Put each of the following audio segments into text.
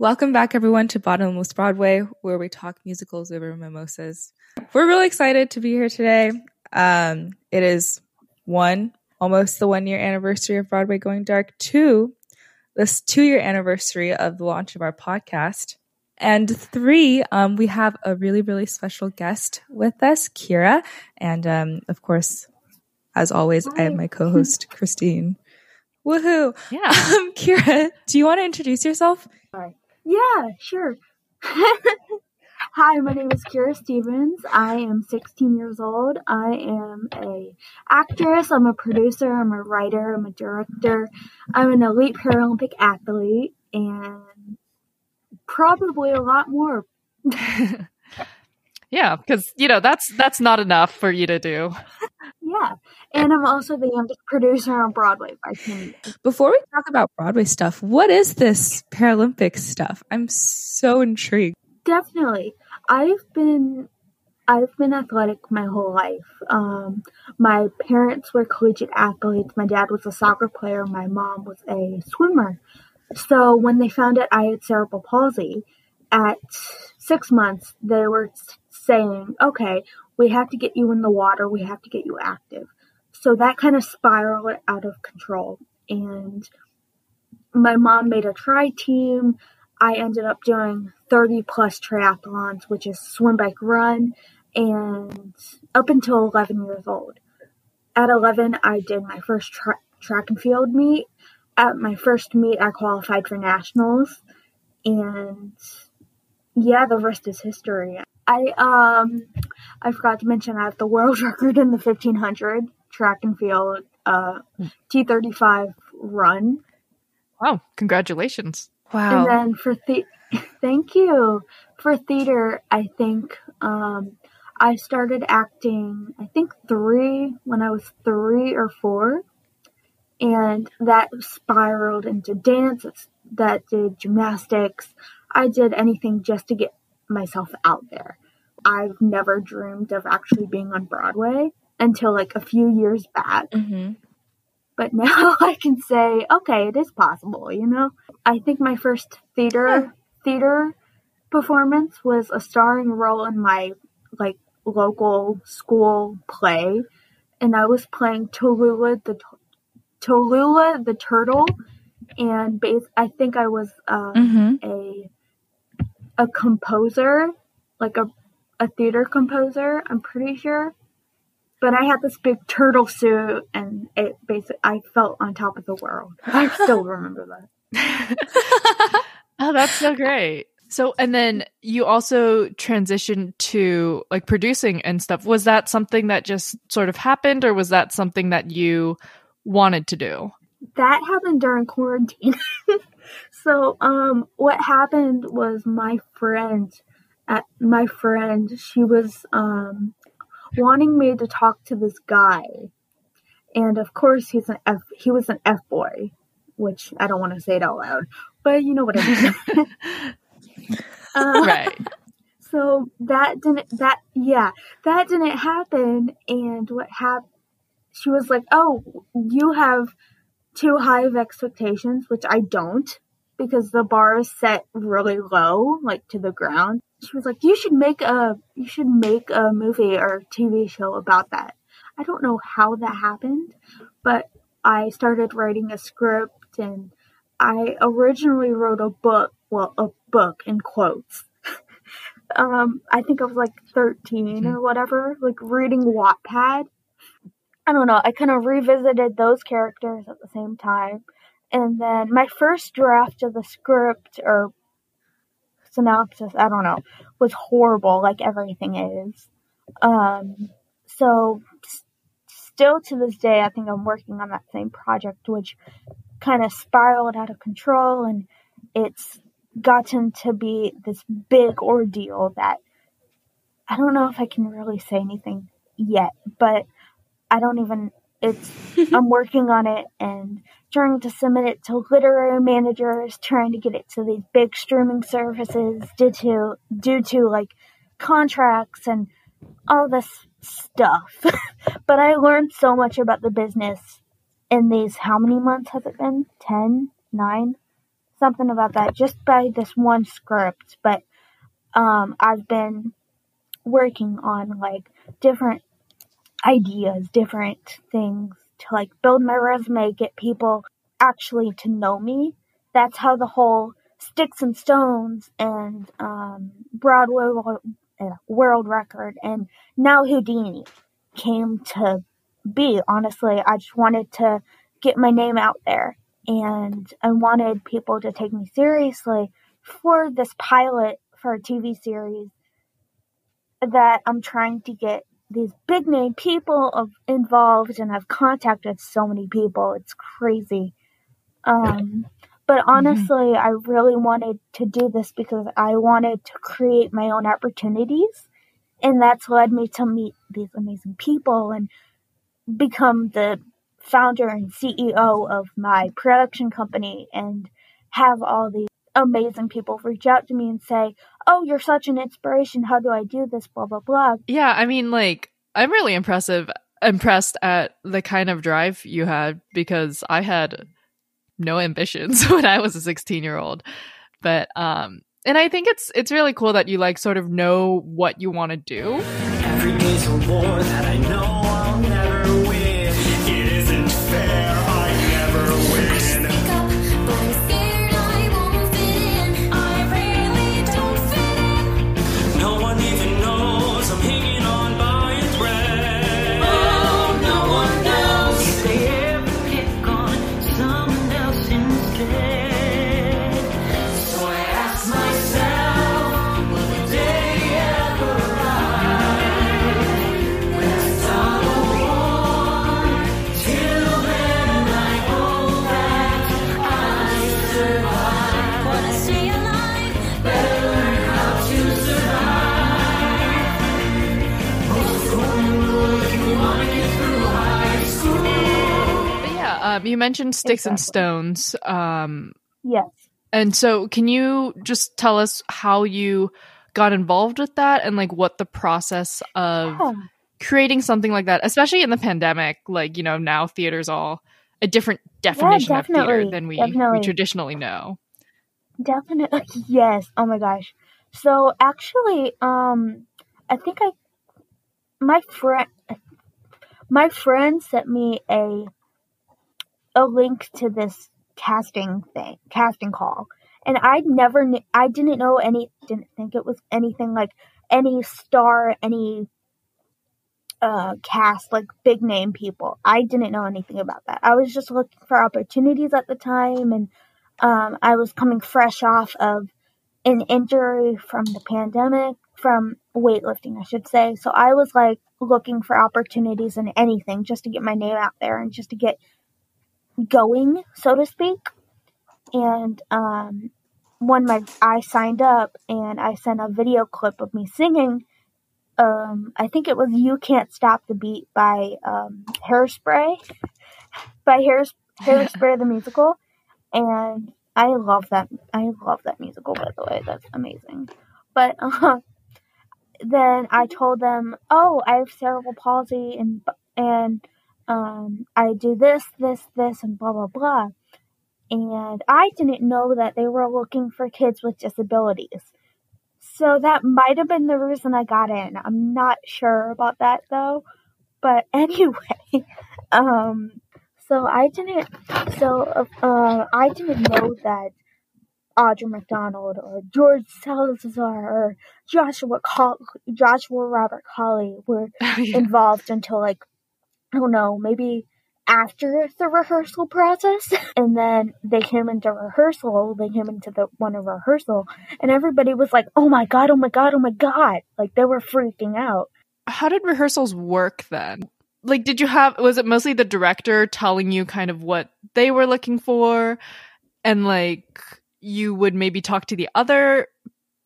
Welcome back, everyone, to Bottomless Broadway, where we talk musicals over mimosas. We're really excited to be here today. Um, it is one, almost the one year anniversary of Broadway Going Dark, two, this two year anniversary of the launch of our podcast. And three, um, we have a really, really special guest with us, Kira. And um, of course, as always, Hi. I have my co host, Christine. Woohoo! Yeah. Um, Kira, do you want to introduce yourself? Yeah, sure. Hi, my name is Kira Stevens. I am 16 years old. I am a actress. I'm a producer. I'm a writer. I'm a director. I'm an elite Paralympic athlete, and probably a lot more. yeah, because you know that's that's not enough for you to do. Yeah. And I'm also the youngest producer on Broadway by 10 Before we talk about Broadway stuff, what is this Paralympic stuff? I'm so intrigued. Definitely. I've been I've been athletic my whole life. Um, my parents were collegiate athletes. My dad was a soccer player. My mom was a swimmer. So when they found out I had cerebral palsy at six months, they were saying, okay, we have to get you in the water, we have to get you active. So that kind of spiraled out of control. And my mom made a tri team. I ended up doing 30 plus triathlons, which is swim, bike, run, and up until 11 years old. At 11, I did my first tra- track and field meet. At my first meet, I qualified for nationals. And yeah, the rest is history. I um I forgot to mention I have the world record in the 1500 track and field uh, T35 run. Wow, congratulations. Wow. And then for the thank you. For theater, I think um, I started acting I think 3 when I was 3 or 4 and that spiraled into dance that did gymnastics. I did anything just to get myself out there. I've never dreamed of actually being on Broadway until like a few years back. Mm-hmm. But now I can say, okay, it is possible, you know? I think my first theater yeah. theater performance was a starring role in my like local school play and I was playing Tallulah the Tallulah the turtle and base I think I was um, mm-hmm. a a composer, like a a theater composer. I'm pretty sure. But I had this big turtle suit, and it basically I felt on top of the world. I still remember that. oh, that's so great. So, and then you also transitioned to like producing and stuff. Was that something that just sort of happened, or was that something that you wanted to do? That happened during quarantine. so, um, what happened was my friend, at my friend, she was um wanting me to talk to this guy, and of course he's an F. He was an F boy, which I don't want to say it out loud, but you know what I mean. uh, right. So that didn't. That yeah, that didn't happen. And what happened? She was like, "Oh, you have." Too high of expectations, which I don't because the bar is set really low, like to the ground. She was like, "You should make a you should make a movie or TV show about that." I don't know how that happened, but I started writing a script and I originally wrote a book, well, a book in quotes. um, I think I was like 13 or whatever, like reading Wattpad I don't know, I kind of revisited those characters at the same time. And then my first draft of the script or synopsis, I don't know, was horrible, like everything is. Um, so, s- still to this day, I think I'm working on that same project, which kind of spiraled out of control and it's gotten to be this big ordeal that I don't know if I can really say anything yet, but I don't even it's I'm working on it and trying to submit it to literary managers, trying to get it to these big streaming services due to due to like contracts and all this stuff. but I learned so much about the business in these how many months has it been? Ten? Nine? something about that just by this one script, but um, I've been working on like different ideas, different things to like build my resume, get people actually to know me. That's how the whole Sticks and Stones and um, Broadway uh, world Record and now Houdini came to be. Honestly, I just wanted to get my name out there and I wanted people to take me seriously for this pilot for a TV series that I'm trying to get these big name people of involved and I've contacted so many people. It's crazy. Um, but mm-hmm. honestly. I really wanted to do this because I wanted to create my own opportunities. And that's led me to meet these amazing people and become the founder and CEO of my production company and have all these amazing people reach out to me and say, "Oh, you're such an inspiration. How do I do this?" blah blah blah. Yeah, I mean like I'm really impressive impressed at the kind of drive you had because I had no ambitions when I was a 16-year-old. But um and I think it's it's really cool that you like sort of know what you want to do. Every day's a war that I know Um, you mentioned sticks exactly. and stones. Um, yes. And so, can you just tell us how you got involved with that and like what the process of yeah. creating something like that, especially in the pandemic? Like, you know, now theater's all a different definition yeah, of theater than we, we traditionally know. Definitely. Yes. Oh my gosh. So actually, um, I think I, my friend, my friend sent me a a link to this casting thing, casting call. And I never knew, I didn't know any, didn't think it was anything like any star, any uh, cast, like big name people. I didn't know anything about that. I was just looking for opportunities at the time, and um, I was coming fresh off of an injury from the pandemic, from weightlifting, I should say. So I was like looking for opportunities in anything just to get my name out there and just to get going, so to speak. And um, when my I signed up and I sent a video clip of me singing, um, I think it was "You Can't Stop the Beat" by um, Hairspray, by Hairs Hairspray the musical, and I love that. I love that musical. By the way, that's amazing. But uh, then I told them, "Oh, I have cerebral palsy and and um, I do this, this, this, and blah, blah, blah. And I didn't know that they were looking for kids with disabilities. So that might have been the reason I got in. I'm not sure about that though. But anyway, um, so I didn't, so, uh, I didn't know that Audra McDonald or George Salazar or Joshua Col- Joshua Robert Colley were oh, involved until like I don't know, maybe after the rehearsal process. And then they came into rehearsal, they came into the one of rehearsal, and everybody was like, oh my god, oh my god, oh my god. Like they were freaking out. How did rehearsals work then? Like, did you have, was it mostly the director telling you kind of what they were looking for? And like, you would maybe talk to the other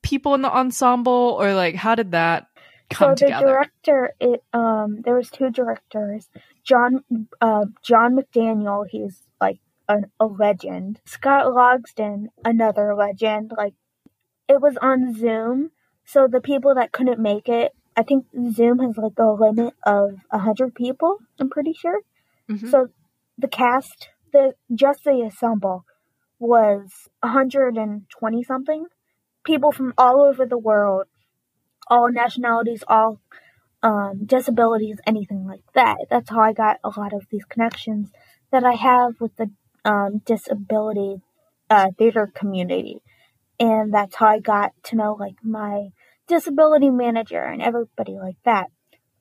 people in the ensemble, or like, how did that come so the director, it um, there was two directors. John uh, John McDaniel, he's like a, a legend. Scott Logsdon, another legend. Like it was on Zoom, so the people that couldn't make it, I think Zoom has like a limit of a hundred people. I'm pretty sure. Mm-hmm. So the cast, the just the ensemble was 120 something people from all over the world, all nationalities, all um, disabilities, anything like that. That's how I got a lot of these connections that I have with the um, disability uh, theater community. And that's how I got to know like my disability manager and everybody like that.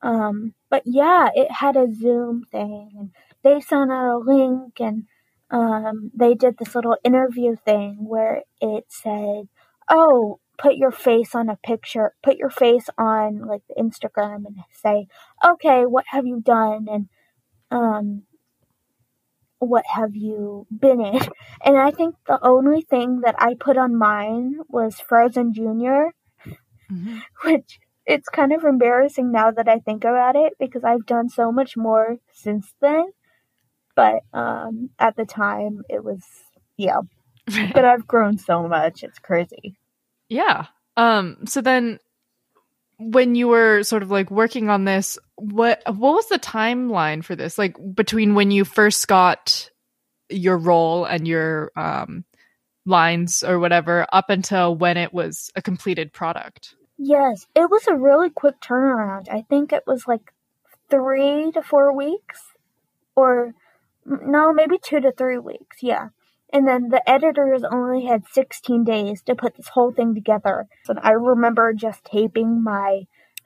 Um, but yeah, it had a Zoom thing and they sent out a link and um, they did this little interview thing where it said, oh, put your face on a picture, put your face on like the Instagram and say, okay, what have you done? And, um, what have you been in? And I think the only thing that I put on mine was Frozen Junior, mm-hmm. which it's kind of embarrassing now that I think about it because I've done so much more since then. But um, at the time, it was yeah. but I've grown so much; it's crazy. Yeah. Um. So then, when you were sort of like working on this, what what was the timeline for this? Like between when you first got your role and your um lines or whatever up until when it was a completed product. Yes, it was a really quick turnaround. I think it was like three to four weeks, or no, maybe two to three weeks. Yeah. And then the editors only had 16 days to put this whole thing together. And I remember just taping my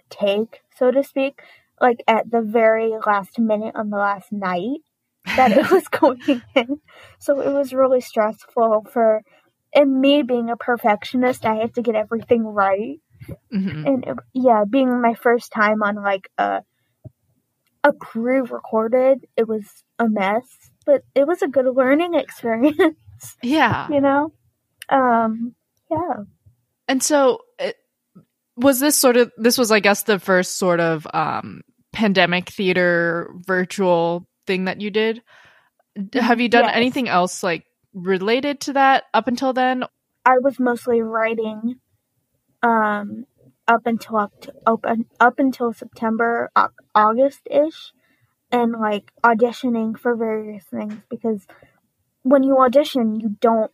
take, so to speak, like at the very last minute on the last night that it was going in. So it was really stressful for, and me being a perfectionist, I had to get everything right. Mm-hmm. And it, yeah, being my first time on like a, a crew recorded, it was a mess but it was a good learning experience. Yeah. you know? Um, yeah. And so it, was this sort of, this was, I guess, the first sort of um, pandemic theater virtual thing that you did. Have you done yes. anything else like related to that up until then? I was mostly writing um, up until up, up until September, August ish and like auditioning for various things because when you audition, you don't.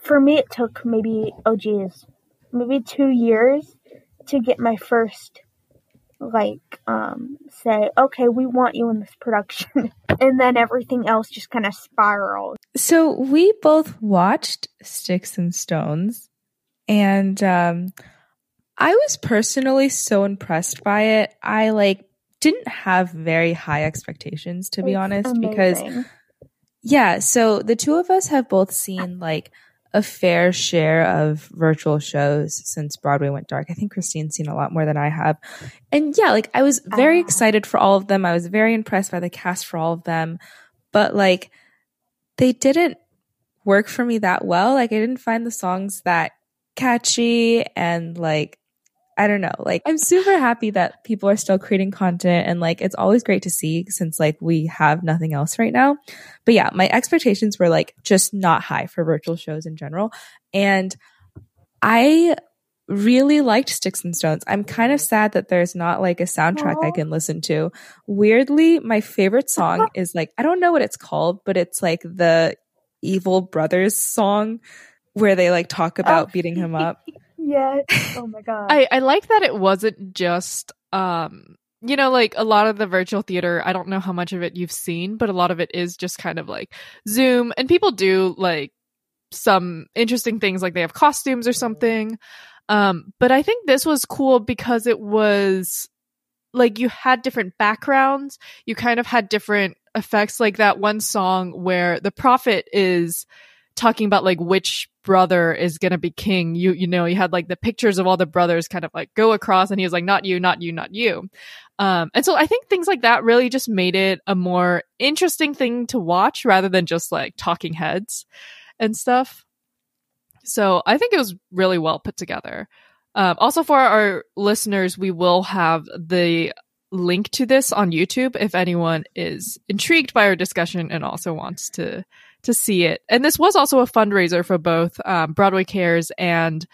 For me, it took maybe oh geez, maybe two years to get my first like um say okay we want you in this production and then everything else just kind of spiraled so we both watched sticks and stones and um i was personally so impressed by it i like didn't have very high expectations to be it's honest amazing. because yeah, so the two of us have both seen like a fair share of virtual shows since Broadway went dark. I think Christine's seen a lot more than I have. And yeah, like I was very uh, excited for all of them. I was very impressed by the cast for all of them. But like they didn't work for me that well. Like I didn't find the songs that catchy and like I don't know. Like, I'm super happy that people are still creating content and like, it's always great to see since like we have nothing else right now. But yeah, my expectations were like just not high for virtual shows in general. And I really liked Sticks and Stones. I'm kind of sad that there's not like a soundtrack Aww. I can listen to. Weirdly, my favorite song is like, I don't know what it's called, but it's like the Evil Brothers song where they like talk about oh. beating him up. Yes. Oh my god. I I like that it wasn't just um you know like a lot of the virtual theater I don't know how much of it you've seen but a lot of it is just kind of like Zoom and people do like some interesting things like they have costumes or something. Um but I think this was cool because it was like you had different backgrounds, you kind of had different effects like that one song where the prophet is talking about like which brother is going to be king. You, you know, you had like the pictures of all the brothers kind of like go across and he was like, not you, not you, not you. Um, and so I think things like that really just made it a more interesting thing to watch rather than just like talking heads and stuff. So I think it was really well put together. Um, also for our listeners, we will have the link to this on YouTube if anyone is intrigued by our discussion and also wants to to see it. And this was also a fundraiser for both um, Broadway Cares and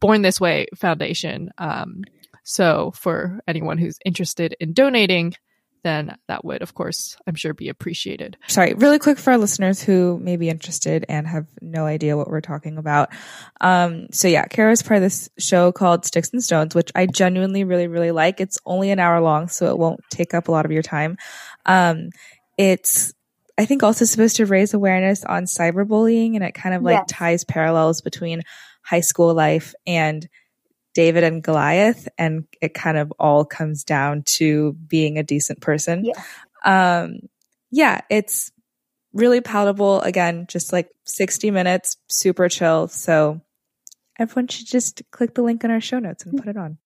Born This Way Foundation. Um, so for anyone who's interested in donating, then that would, of course, I'm sure be appreciated. Sorry, really quick for our listeners who may be interested and have no idea what we're talking about. Um, so yeah, Kara's part of this show called Sticks and Stones, which I genuinely really, really like. It's only an hour long, so it won't take up a lot of your time. Um, it's I think also supposed to raise awareness on cyberbullying and it kind of like yes. ties parallels between high school life and David and Goliath, and it kind of all comes down to being a decent person. Yeah. Um, yeah, it's really palatable. Again, just like 60 minutes, super chill. So everyone should just click the link in our show notes and put it on.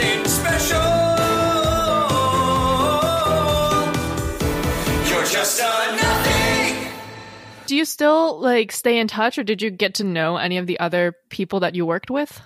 He's nothing special. do you still like stay in touch or did you get to know any of the other people that you worked with?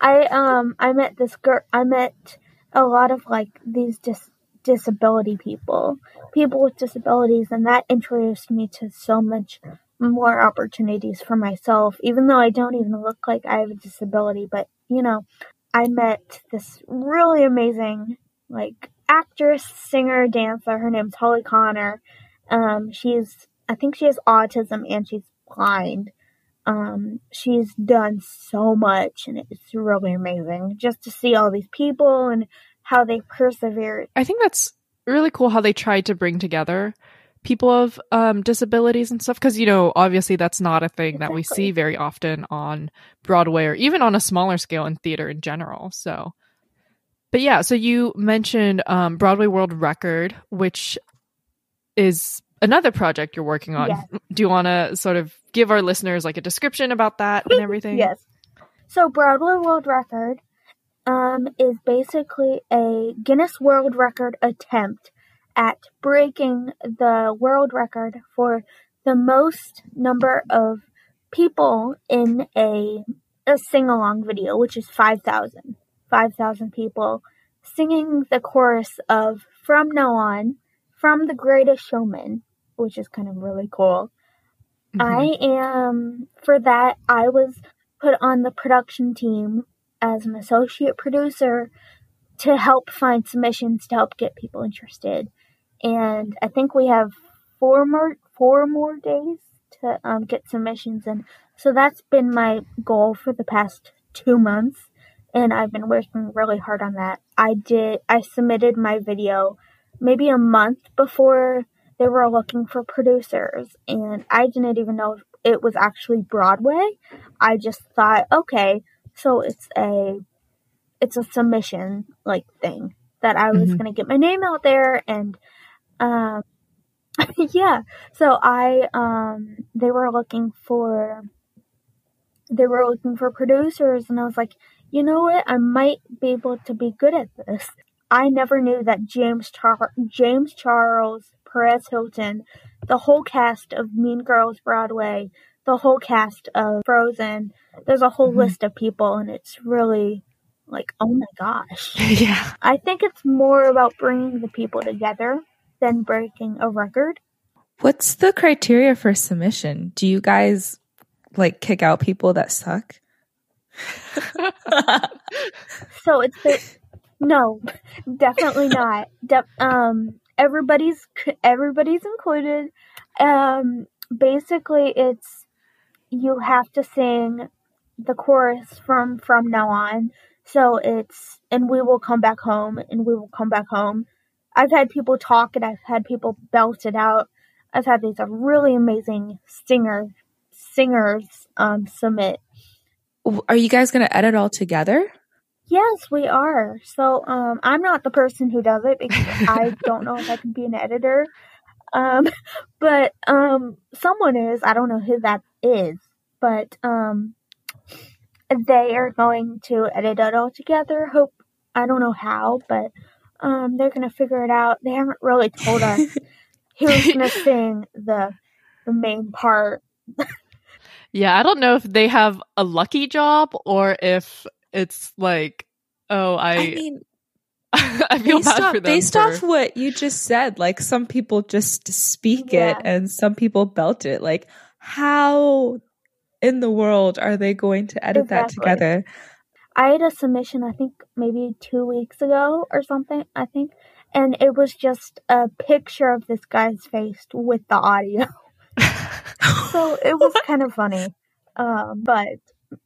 I um I met this girl I met a lot of like these dis- disability people, people with disabilities and that introduced me to so much more opportunities for myself even though I don't even look like I have a disability, but you know, I met this really amazing like actress, singer, dancer. Her name's Holly Connor. Um, she's I think she has autism and she's blind. Um, she's done so much and it's really amazing just to see all these people and how they persevere. I think that's really cool how they tried to bring together people of um, disabilities and stuff because you know obviously that's not a thing exactly. that we see very often on broadway or even on a smaller scale in theater in general so but yeah so you mentioned um, broadway world record which is another project you're working on. Yes. Do you want to sort of give our listeners like a description about that and everything? yes. So Broadway World Record um, is basically a Guinness World Record attempt at breaking the world record for the most number of people in a a sing along video, which is 5,000. 5,000 people singing the chorus of From Now On from The Greatest Showman which is kind of really cool. Mm-hmm. I am, for that, I was put on the production team as an associate producer to help find submissions to help get people interested. And I think we have four more four more days to um, get submissions in. so that's been my goal for the past two months and I've been working really hard on that. I did I submitted my video maybe a month before they were looking for producers and I didn't even know it was actually Broadway. I just thought, okay, so it's a it's a submission like thing that I was mm-hmm. going to get my name out there and um yeah. So I um they were looking for they were looking for producers and I was like, "You know what? I might be able to be good at this." I never knew that James Char- James Charles Perez Hilton, the whole cast of Mean Girls Broadway, the whole cast of Frozen. There's a whole mm-hmm. list of people, and it's really like, oh my gosh. yeah. I think it's more about bringing the people together than breaking a record. What's the criteria for submission? Do you guys like kick out people that suck? so it's the, no, definitely not. De- um, everybody's everybody's included. Um, basically, it's you have to sing the chorus from from now on. So it's and we will come back home and we will come back home. I've had people talk and I've had people belt it out. I've had these really amazing singer singers um, submit. Are you guys going to edit all together? Yes, we are. So um, I'm not the person who does it because I don't know if I can be an editor. Um, but um, someone is. I don't know who that is, but um, they are going to edit it all together. Hope I don't know how, but um, they're gonna figure it out. They haven't really told us who's gonna sing the the main part. yeah, I don't know if they have a lucky job or if it's like, oh, I. I mean, I feel based bad off, for them. based for- off what you just said, like some people just speak Yeah. it and some people belt it. Like, how in the world are they going to edit that together? I had a submission, I think maybe two weeks ago or something, I think, and it was just a picture of this guy's face with the audio. so it was kind of funny. Um, but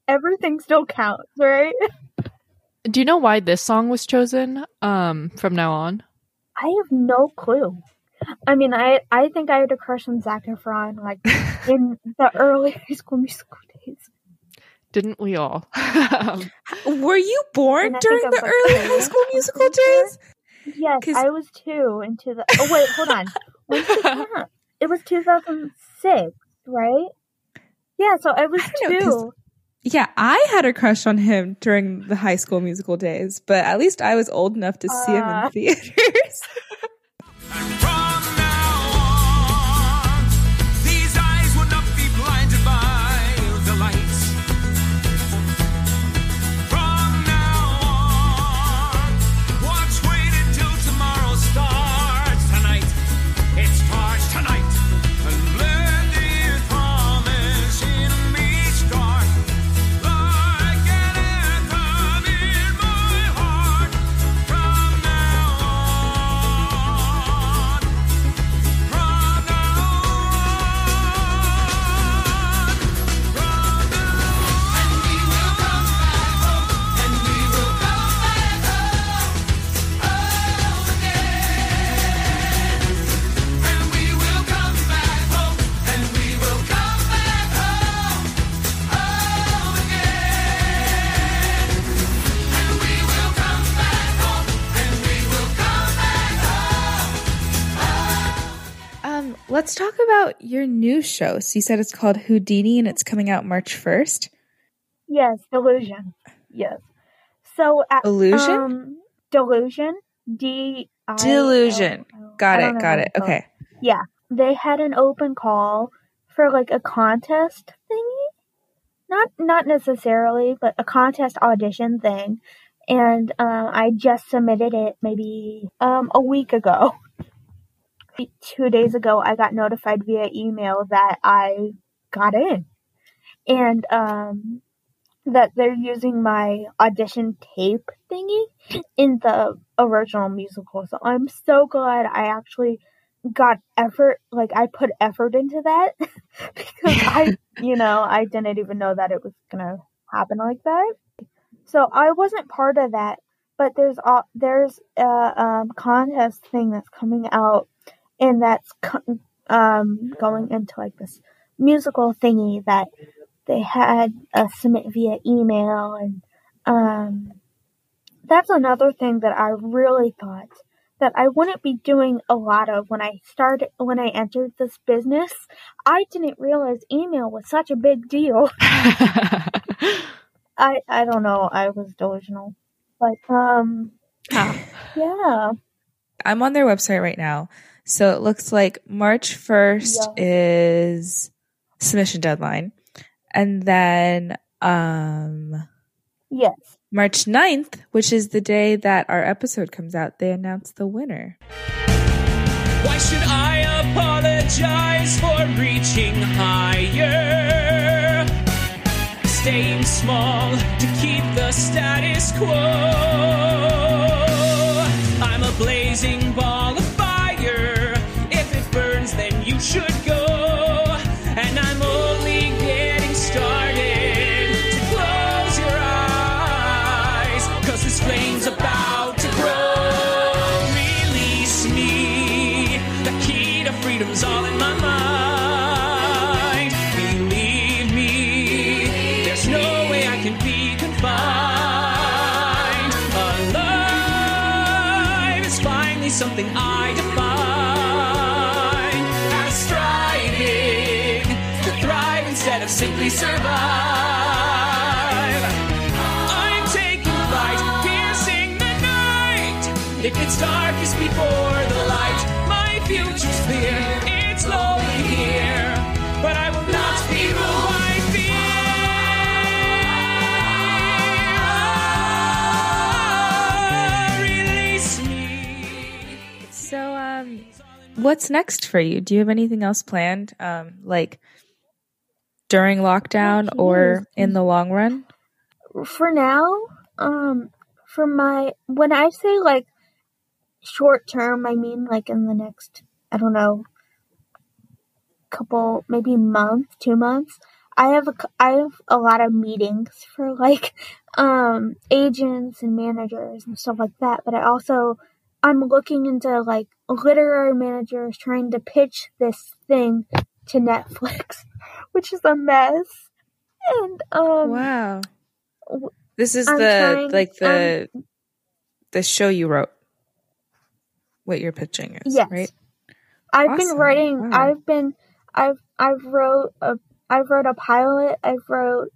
everything still counts, right? Do you know why this song was chosen um, from now on? I have no clue. I mean, I I think I had a crush on Zac Efron like in the early high school musical days. Didn't we all? Um, Were you born during the like, early two high school musical something. days? Yes, 'Cause- I was two into the. Oh wait, hold on. When did it come? It was 2006, right? Yeah, so I was I don't two. Yeah, I had a crush on him during the high school musical days, but at least I was old enough to see him Uh. in theaters. your new show. So you said it's called Houdini and it's coming out March 1st. Yes, d'Illusion. Yes. So at, Illusion? Um, delusion. D. I- d'Illusion. Got it, got it. Okay. Yeah, they had an open call for like a contest thingy. Not not necessarily, but a contest audition thing. And uh, I just submitted it maybe um, a week ago. Two days ago, I got notified via email that I got in, and um, that they're using my audition tape thingy in the original musical. So I'm so glad I actually got effort like I put effort into that because I you know I didn't even know that it was gonna happen like that. So I wasn't part of that, but there's a there's a um, contest thing that's coming out, and that's um going into like this musical thingy that they had uh, submit via email and um that's another thing that I really thought that I wouldn't be doing a lot of when I started when I entered this business. I didn't realize email was such a big deal. I I don't know. I was delusional, but um yeah I'm on their website right now. So it looks like March 1st is submission deadline. And then um yes March 9th, which is the day that our episode comes out, they announce the winner. Why should I apologize for reaching higher? Staying small to keep the status quo. I'm a blazing ball should go. And I'm night. If it's darkest before the light, my future's clear. It's lonely here, but I will not be ruled by fear. Release me. So, um, what's next for you? Do you have anything else planned, um, like during lockdown or in the long run? for now, um, for my when I say like short term, I mean like in the next I don't know couple maybe month, two months. I have a I have a lot of meetings for like um agents and managers and stuff like that. But I also I'm looking into like literary managers trying to pitch this thing to Netflix, which is a mess. And um Wow. This is I'm the trying- like the the show you wrote. What you're pitching is, Yes. right? I've been writing. Wow. I've been. I've. I've wrote a. I've wrote a pilot. I've wrote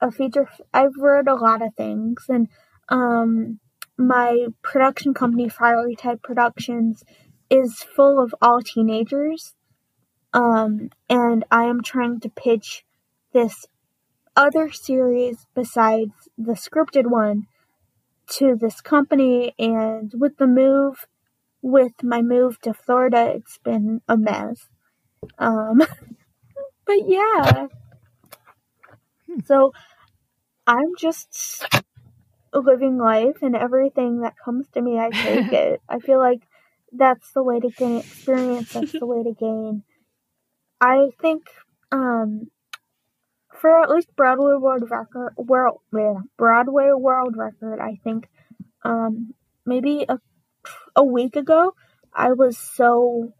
a feature. I've wrote a lot of things, and um, my production company, Fiery Type Productions, is full of all teenagers. Um, and I am trying to pitch this other series besides the scripted one to this company, and with the move with my move to Florida, it's been a mess. Um, but yeah. So I'm just living life, and everything that comes to me, I take it. I feel like that's the way to gain experience. That's the way to gain. I think um, for at least Broadway World Record, world yeah, Broadway World Record, I think um, maybe a a week ago, I was so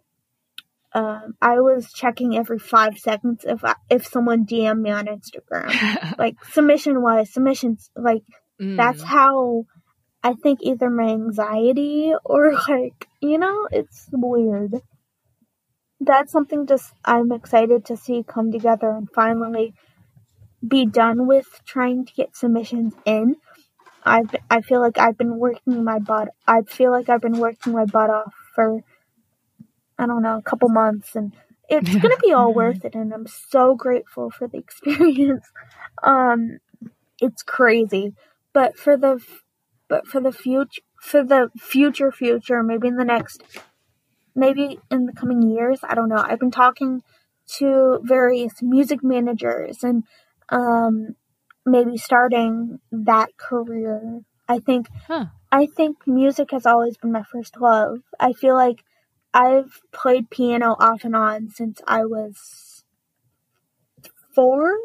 um, I was checking every five seconds if I, if someone DM me on Instagram, like submission wise, submissions like Mm. that's how I think either my anxiety or like you know it's weird. That's something just I'm excited to see come together and finally be done with trying to get submissions in. I I feel like I've been working my butt. I feel like I've been working my butt off for I don't know a couple months, and it's gonna be all worth it. And I'm so grateful for the experience. Um, it's crazy, but for the but for the future for the future future, maybe in the next maybe in the coming years, I don't know. I've been talking to various music managers and um maybe starting that career. I think Huh. I think music has always been my first love. I feel like I've played piano off and on since I was 4,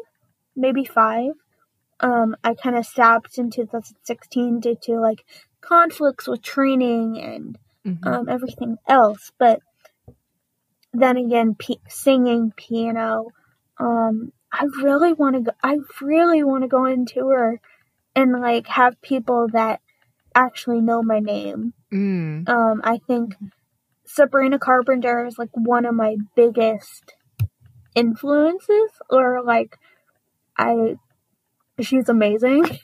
maybe 5. Um I kind of stopped in 2016 due to like conflicts with training and Mhm. um, everything else. But then again, p- singing, piano, um, I really want to go. I really want to go on tour and like have people that actually know my name. Mm. Um, I think Sabrina Carpenter is like one of my biggest influences, or like I, she's amazing.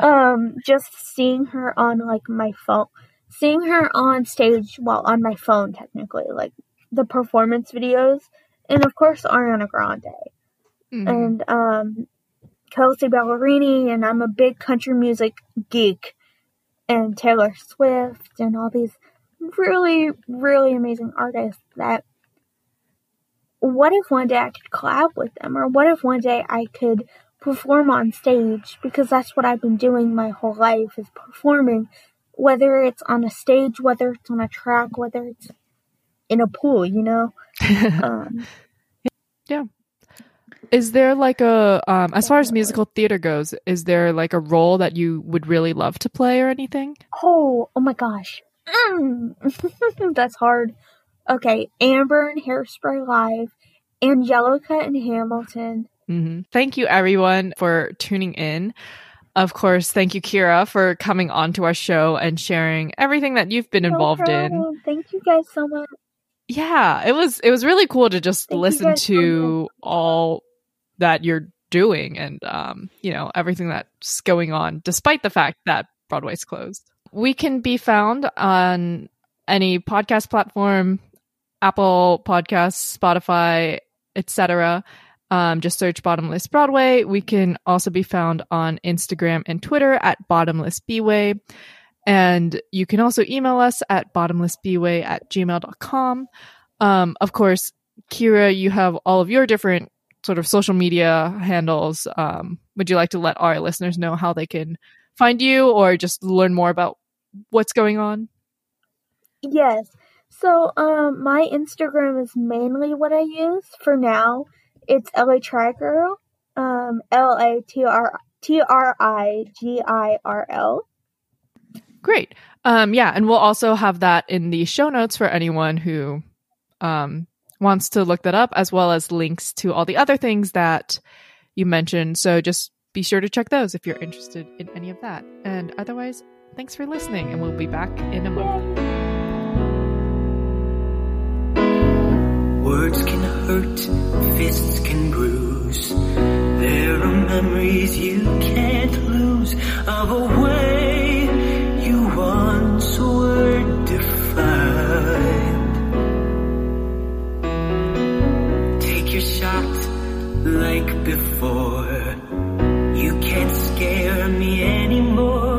um, just seeing her on like my phone, seeing her on stage, well, on my phone technically, like the performance videos, and of course Ariana Grande Mhm. and um, Kelsea Ballerini, and I'm a big country music geek, and Taylor Swift, and all these really, really amazing artists that. What if one day I could collab with them, or what if one day I could perform on stage? Because that's what I've been doing my whole life is performing, whether it's on a stage, whether it's on a track, whether it's in a pool, you know. Um, Is there like a um as far as musical theater goes, is there like a role that you would really love to play or anything? Oh, oh my gosh. Mm. That's hard. Okay, Amber and Hairspray Live, Angelica and Hamilton. hmm Thank you, everyone, for tuning in. Of course, thank you, Kira, for coming on to our show and sharing everything that you've been No involved in. Thank you guys so much. Yeah, it was it was really cool to just Thank listen to all that you're doing and um, you know, everything that's going on despite the fact that Broadway's closed. We can be found on any podcast platform, Apple Podcasts, Spotify, etc. Um, just search Bottomless Broadway. We can also be found on Instagram and Twitter at Bottomless Bway. And you can also email us at bottomlessbway at gmail.com. Um, of course, Kira, you have all of your different sort of social media handles. Um, would you like to let our listeners know how they can find you or just learn more about what's going on? Yes. So, um, my Instagram is mainly what I use for now. It's LA Try Girl. Um, L A T R T R I G I R L. Great. Um, yeah, and we'll also have that in the show notes for anyone who um, wants to look that up, as well as links to all the other things that you mentioned. So just be sure to check those if you're interested in any of that. And otherwise, thanks for listening, and we'll be back in a moment. Words can hurt, fists can bruise. There are memories you can't lose of a way like before. You can't scare me anymore.